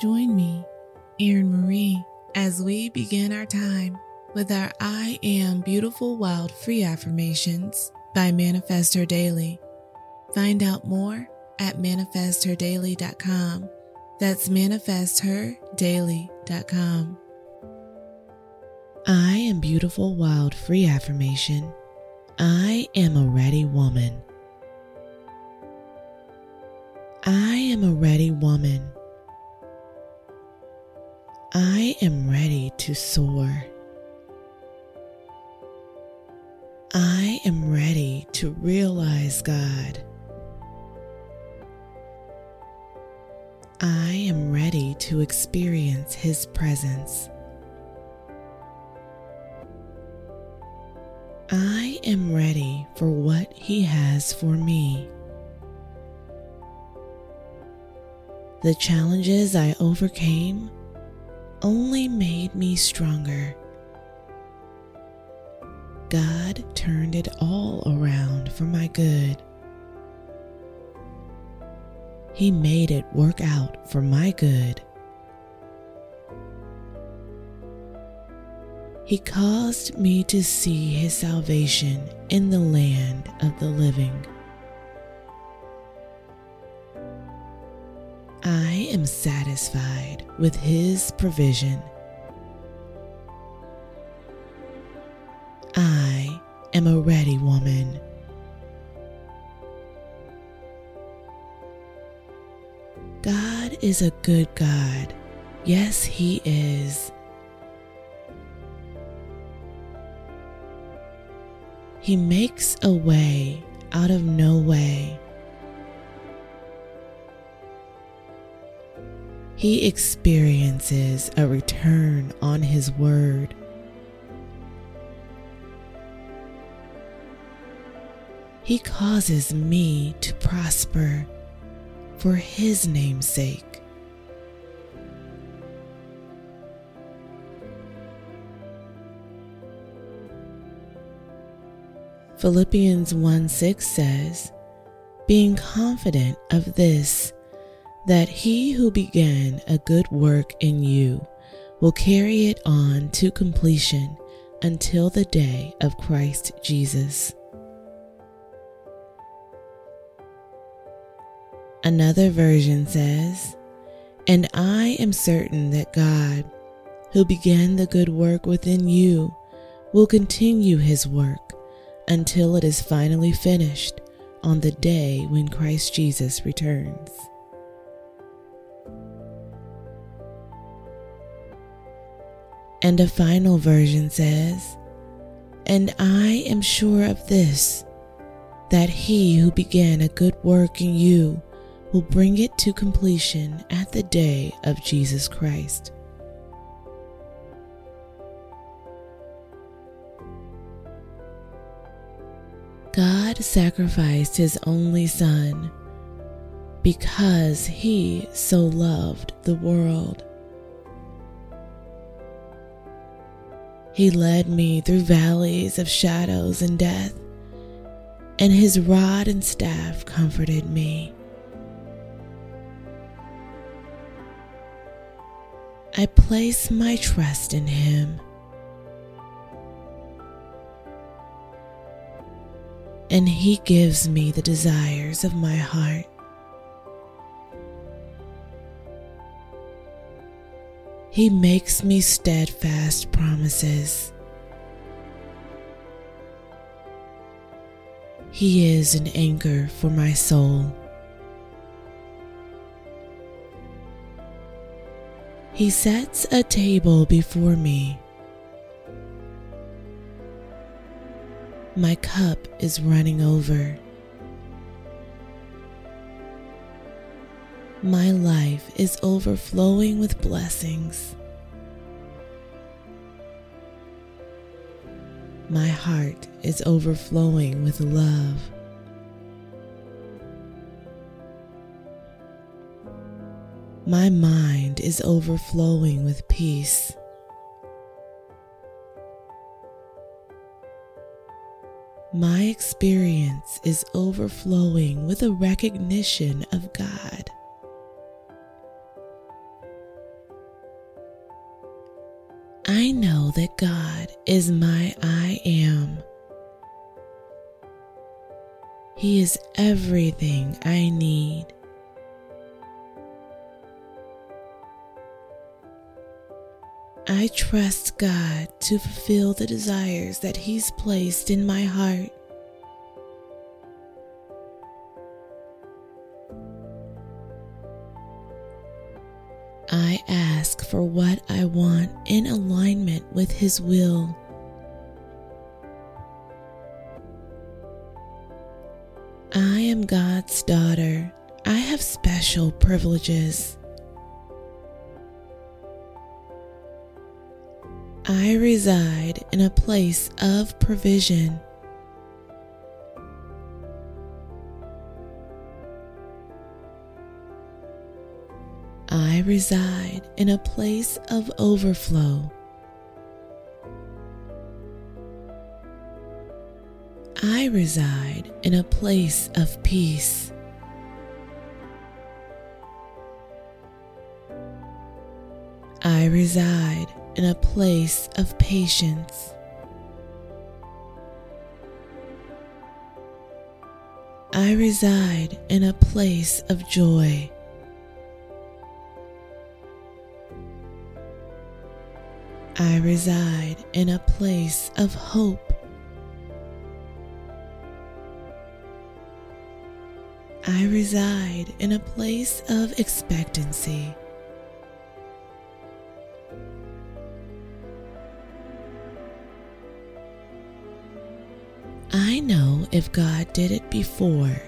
Join me, Erin Marie, as we begin our time with our I Am Beautiful Wild Free Affirmations by Manifest Her Daily. Find out more at manifestherdaily.com. That's manifestherdaily.com. I am beautiful, wild, free affirmation. I am a ready woman. I am a ready woman. I am ready to soar. I am ready to realize God. I am ready to experience His presence. I am ready for what He has for me. The challenges I overcame only made me stronger. God turned it all around for my good. He made it work out for my good. He caused me to see His salvation in the land of the living. Am satisfied with His provision. I am a ready woman. God is a good God. Yes, He is. He makes a way out of no way. He experiences a return on His word. He causes me to prosper for His name's sake. Philippians 1 6 says, Being confident of this, that he who began a good work in you will carry it on to completion until the day of Christ Jesus. Another version says, And I am certain that God, who began the good work within you, will continue his work until it is finally finished on the day when Christ Jesus returns. And a final version says, And I am sure of this, that he who began a good work in you will bring it to completion at the day of Jesus Christ. God sacrificed his only Son because he so loved the world. He led me through valleys of shadows and death, and his rod and staff comforted me. I place my trust in him. And he gives me the desires of my heart. He makes me steadfast promises. He is an anchor for my soul. He sets a table before me. My cup is running over. My life is overflowing with blessings. My heart is overflowing with love. My mind is overflowing with peace. My experience is overflowing with a recognition of God. I know that God is my I am. He is everything I need. I trust God to fulfill the desires that He's placed in my heart. For what I want in alignment with His will. I am God's daughter. I have special privileges. I reside in a place of provision. Reside in a place of overflow. I reside in a place of peace. I reside in a place of patience. I reside in a place of joy. I reside in a place of hope. I reside in a place of expectancy. I know if God did it before,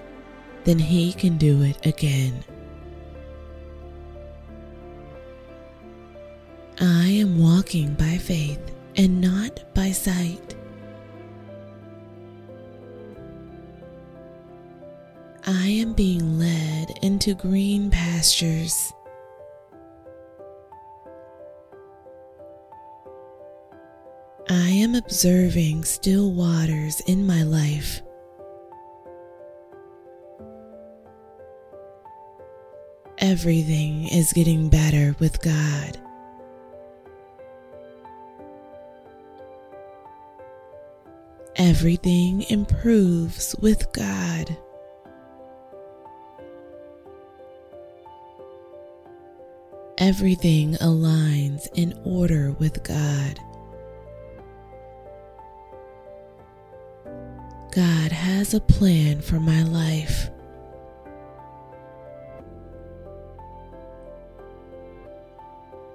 then He can do it again. I am walking by faith and not by sight. I am being led into green pastures. I am observing still waters in my life. Everything is getting better with God. Everything improves with God. Everything aligns in order with God. God has a plan for my life.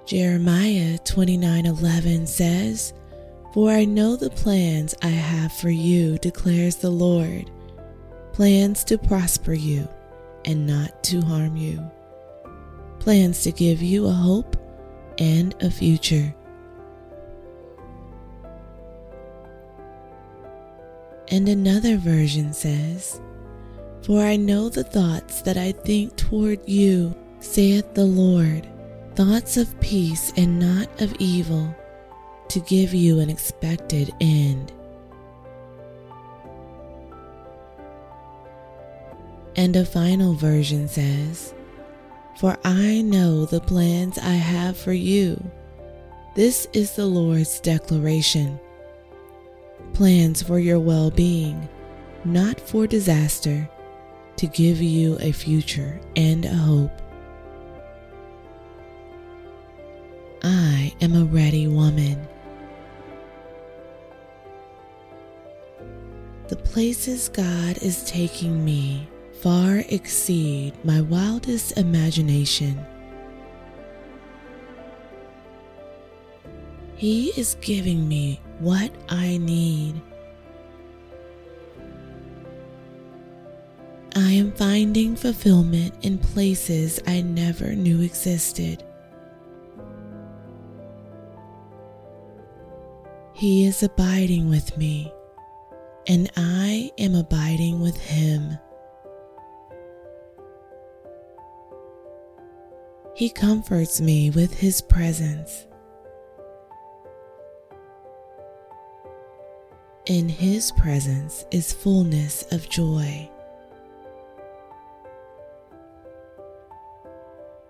Jeremiah 29:11 says, "For I know the plans I have for you," declares the Lord, plans to prosper you and not to harm you, plans to give you a hope and a future. And another version says, For I know the thoughts that I think toward you, saith the Lord, thoughts of peace and not of evil, to give you an expected end. And a final version says, For I know the plans I have for you. This is the Lord's declaration plans for your well being, not for disaster, to give you a future and a hope. I am a ready woman. The places God is taking me far exceed my wildest imagination. He is giving me what I need. I am finding fulfillment in places I never knew existed. He is abiding with me, and I am abiding with Him. He comforts me with His presence. In His presence is fullness of joy.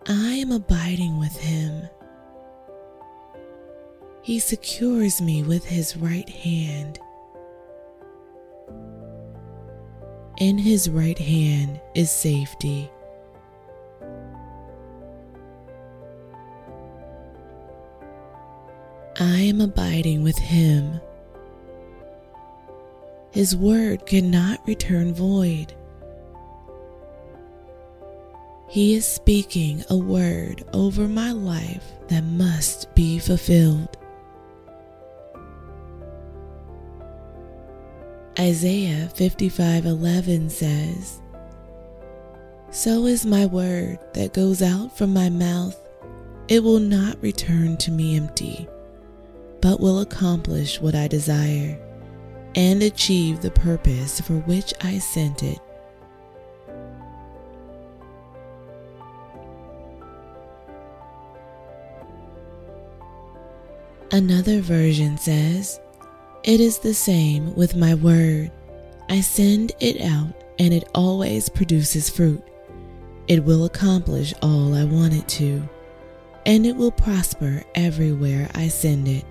I am abiding with Him. He secures me with his right hand. In his right hand is safety. I am abiding with him. His word cannot return void. He is speaking a word over my life that must be fulfilled. Isaiah 55:11 says, So is my word that goes out from my mouth, it will not return to me empty, but will accomplish what I desire and achieve the purpose for which I sent it. Another version says, It is the same with my word. I send it out and it always produces fruit. It will accomplish all I want it to, and it will prosper everywhere I send it.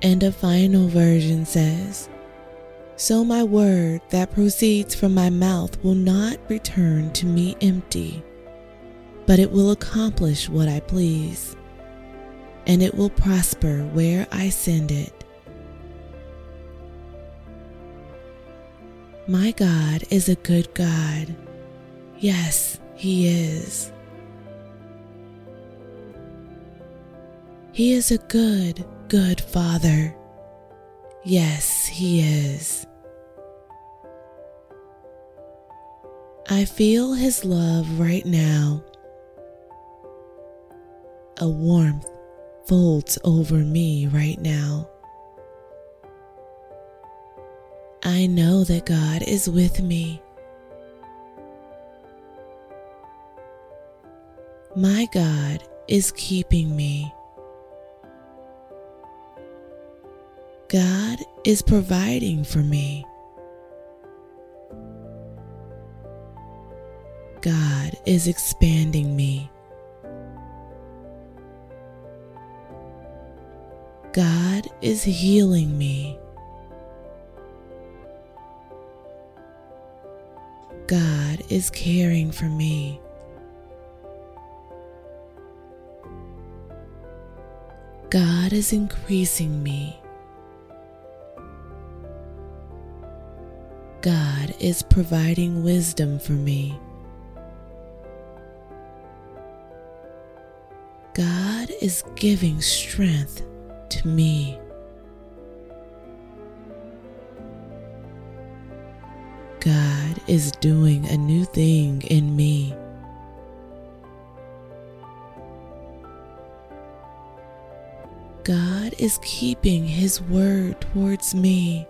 And a final version says, So my word that proceeds from my mouth will not return to me empty but it will accomplish what I please, and it will prosper where I send it. My God is a good God. Yes, He is. He is a good, good Father. Yes, He is. I feel His love right now a warmth folds over me right now. I know that God is with me. My God is keeping me. God is providing for me. God is expanding me. God is healing me. God is caring for me. God is increasing me. God is providing wisdom for me. God is giving strength me. God is doing a new thing in me. God is keeping His word towards me.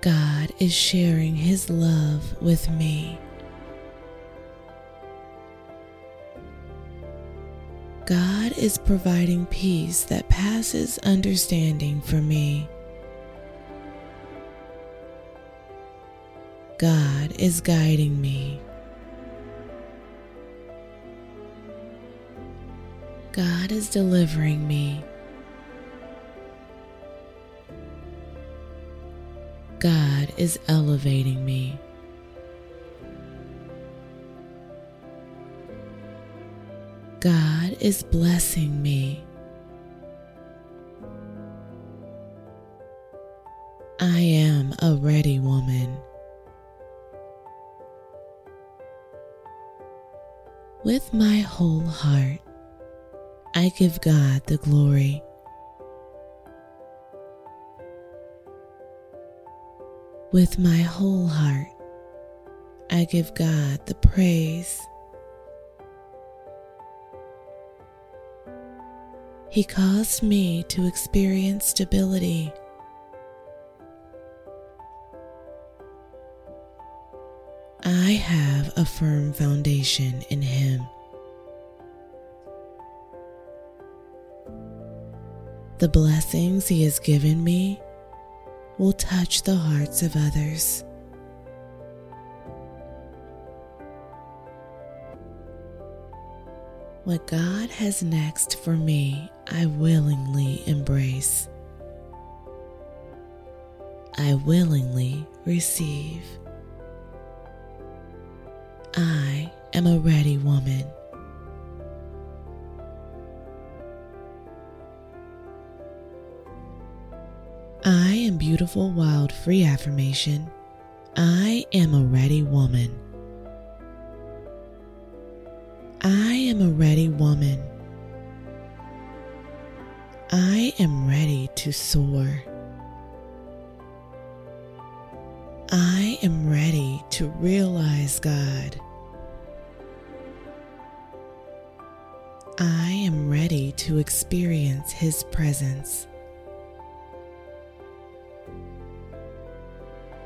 God is sharing His love with me. God is providing peace that passes understanding for me. God is guiding me. God is delivering me. God is elevating me. God is blessing me. I am a ready woman. With my whole heart, I give God the glory. With my whole heart, I give God the praise. He caused me to experience stability. I have a firm foundation in Him. The blessings He has given me will touch the hearts of others. What God has next for me, I willingly embrace. I willingly receive. I am a ready woman. I am beautiful, wild, free affirmation. I am a ready woman. I am a ready woman. I am ready to soar. I am ready to realize God. I am ready to experience His presence.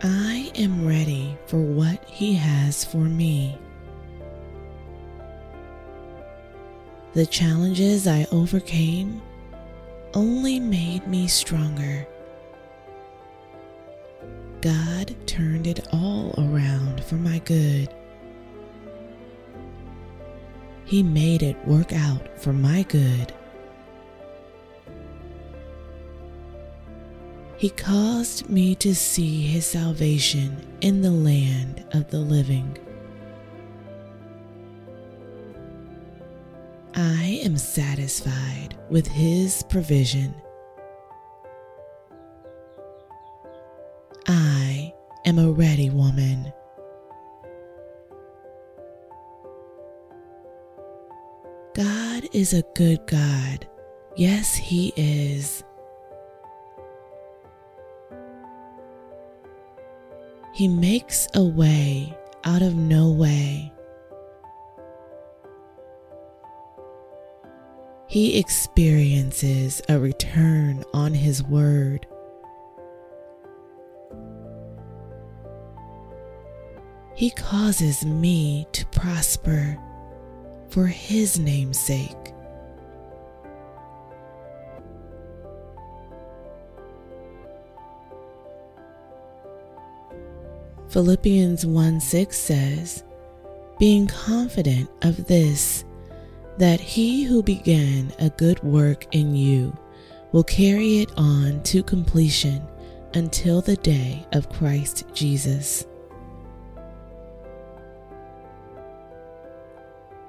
I am ready for what He has for me. The challenges I overcame only made me stronger. God turned it all around for my good. He made it work out for my good. He caused me to see his salvation in the land of the living. I am satisfied with His provision. I am a ready woman. God is a good God. Yes, He is. He makes a way out of no way. He experiences a return on his word. He causes me to prosper for his name's sake. Philippians 1 6 says, Being confident of this, that he who began a good work in you will carry it on to completion until the day of Christ Jesus.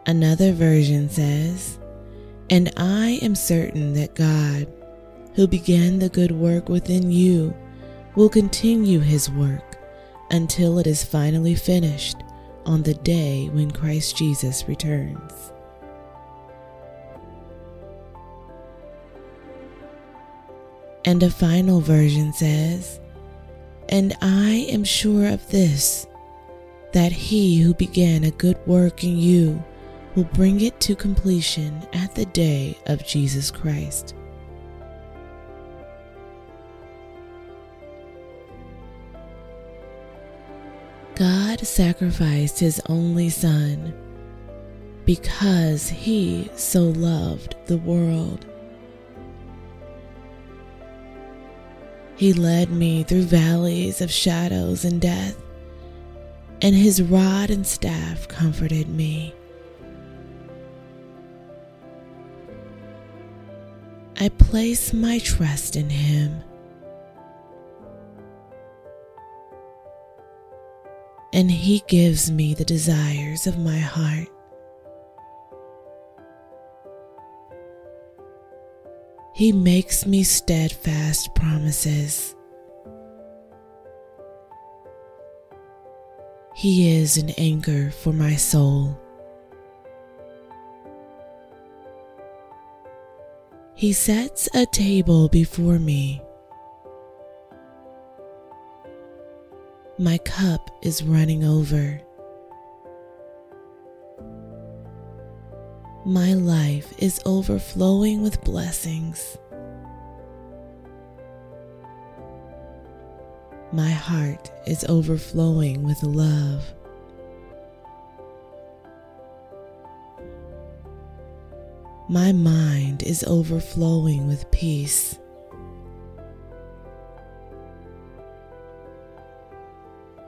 Another version says, And I am certain that God, who began the good work within you, will continue his work until it is finally finished on the day when Christ Jesus returns. And a final version says, And I am sure of this, that he who began a good work in you will bring it to completion at the day of Jesus Christ. God sacrificed his only Son because he so loved the world. He led me through valleys of shadows and death, and his rod and staff comforted me. I place my trust in him. And he gives me the desires of my heart. He makes me steadfast promises. He is an anchor for my soul. He sets a table before me. My cup is running over. My life is overflowing with blessings. My heart is overflowing with love. My mind is overflowing with peace.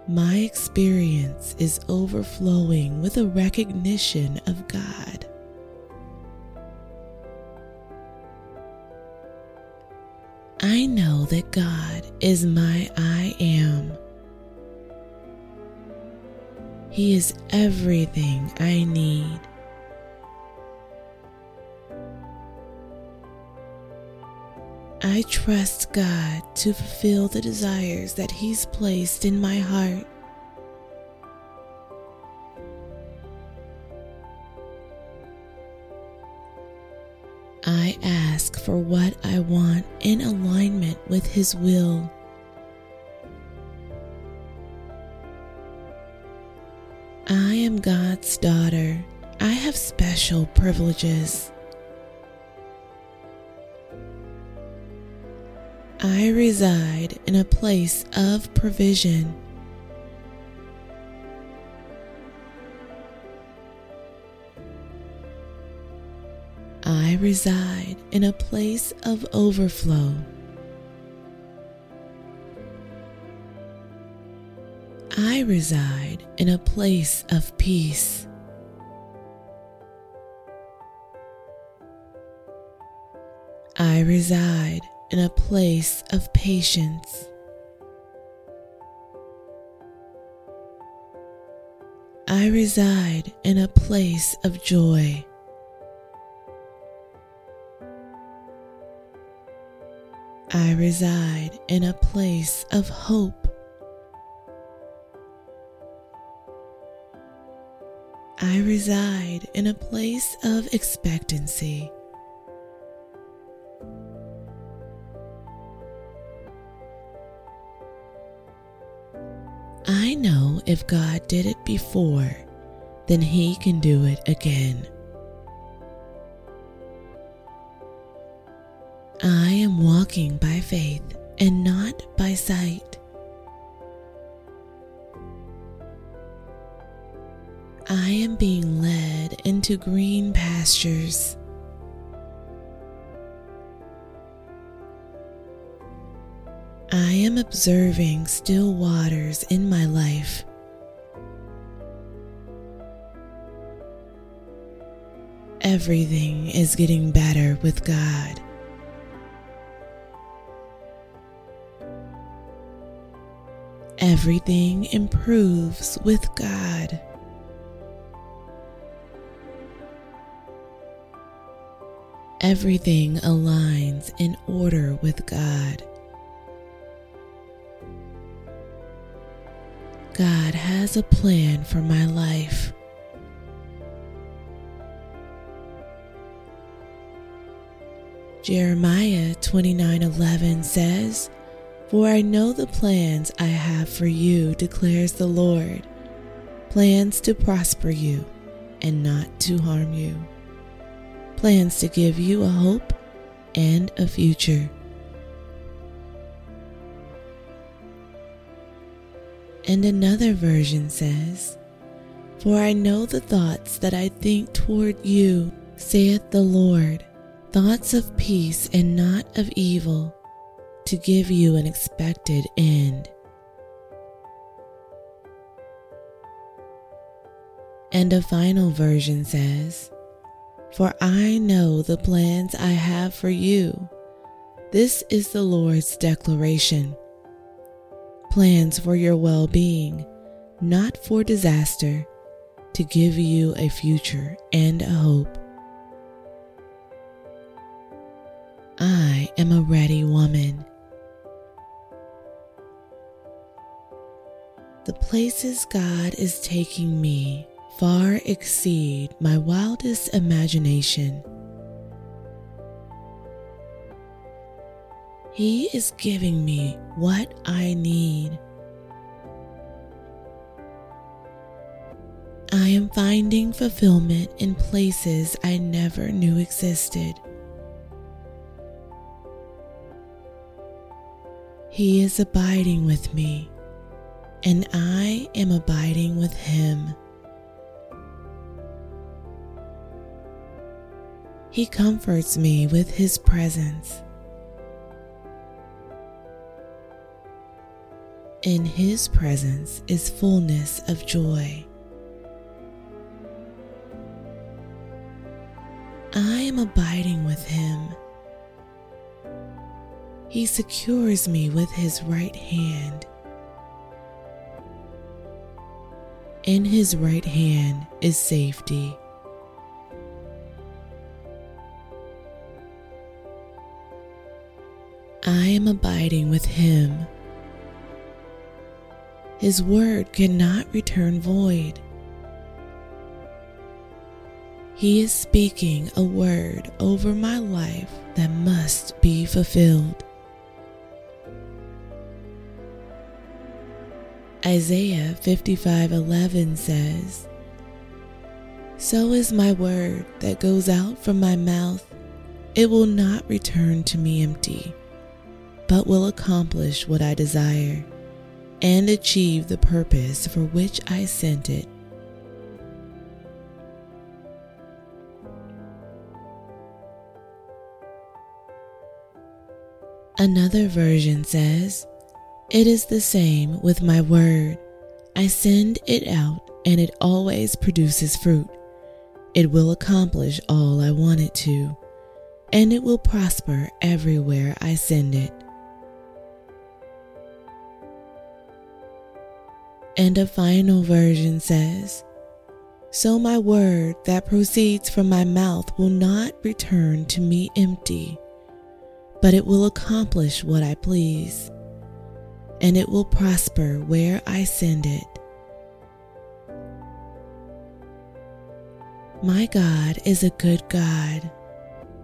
My experience is overflowing with a recognition of God. Is my I am. He is everything I need. I trust God to fulfill the desires that He's placed in my heart. For what I want in alignment with His will. I am God's daughter. I have special privileges. I reside in a place of provision. I reside in a place of overflow. I reside in a place of peace. I reside in a place of patience. I reside in a place of joy. I reside in a place of hope. I reside in a place of expectancy. I know if God did it before, then He can do it again. I am walking by faith and not by sight. I am being led into green pastures. I am observing still waters in my life. Everything is getting better with God. Everything improves with God. Everything aligns in order with God. God has a plan for my life. Jeremiah 29:11 says, "For I know the plans I have for you," declares the Lord, plans to prosper you and not to harm you, plans to give you a hope and a future. And another version says, For I know the thoughts that I think toward you, saith the Lord, thoughts of peace and not of evil, to give you an expected end. And a final version says, For I know the plans I have for you. This is the Lord's declaration plans for your well being, not for disaster, to give you a future and a hope. I am a ready woman. The places God is taking me far exceed my wildest imagination. He is giving me what I need. I am finding fulfillment in places I never knew existed. He is abiding with me, and I am abiding with Him. He comforts me with His presence. In His presence is fullness of joy. I am abiding with Him. He secures me with his right hand. In his right hand is safety. I am abiding with him. His word cannot return void. He is speaking a word over my life that must be fulfilled. Isaiah 55:11 says, So is my word that goes out from my mouth, it will not return to me empty, but will accomplish what I desire and achieve the purpose for which I sent it. Another version says, It is the same with my word. I send it out and it always produces fruit. It will accomplish all I want it to, and it will prosper everywhere I send it. And a final version says, So my word that proceeds from my mouth will not return to me empty, but it will accomplish what I please, and it will prosper where I send it. My God is a good God.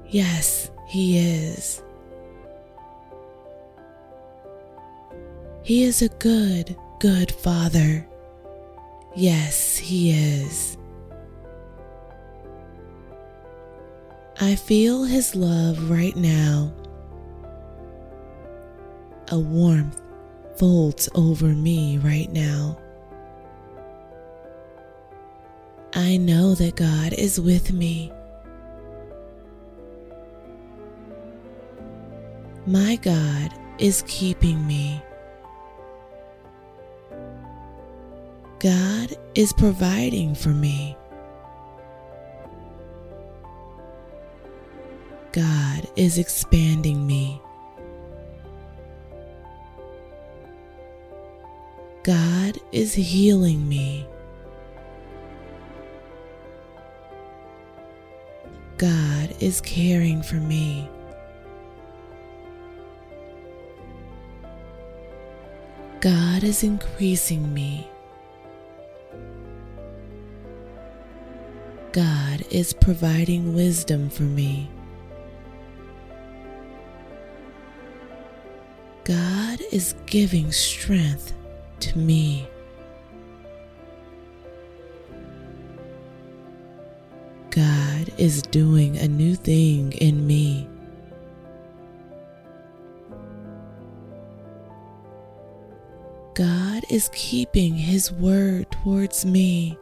Yes, He is. He is a good, good Father. Yes, He is. I feel His love right now. A warmth folds over me right now. I know that God is with me. My God is keeping me. God is providing for me. God is expanding me. God is healing me. God is caring for me. God is increasing me. God is providing wisdom for me. God is giving strength to me. God is doing a new thing in me. God is keeping His word towards me.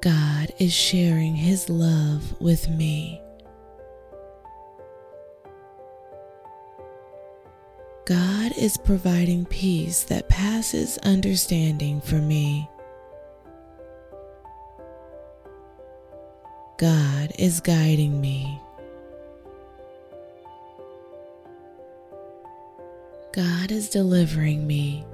God is sharing His love with me. God is providing peace that passes understanding for me. God is guiding me. God is delivering me.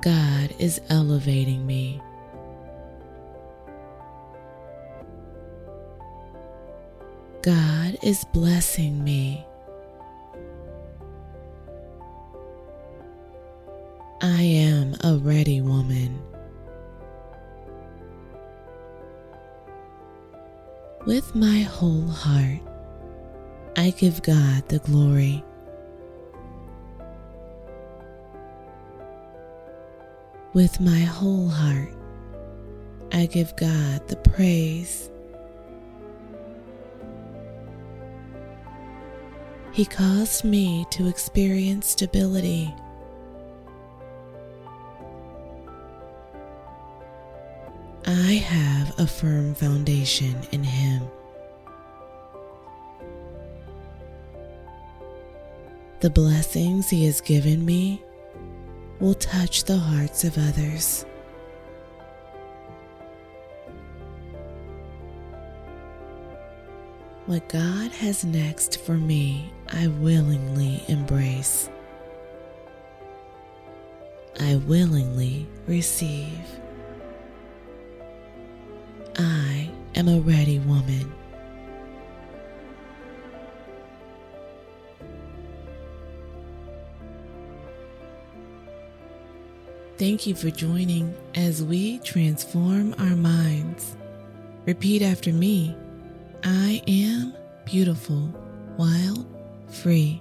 God is elevating me. God is blessing me. I am a ready woman. With my whole heart, I give God the glory. With my whole heart, I give God the praise. He caused me to experience stability. I have a firm foundation in Him. The blessings He has given me will touch the hearts of others. What God has next for me, I willingly embrace. I willingly receive. I am a ready woman. Thank you for joining as we transform our minds. Repeat after me I am beautiful, wild, free.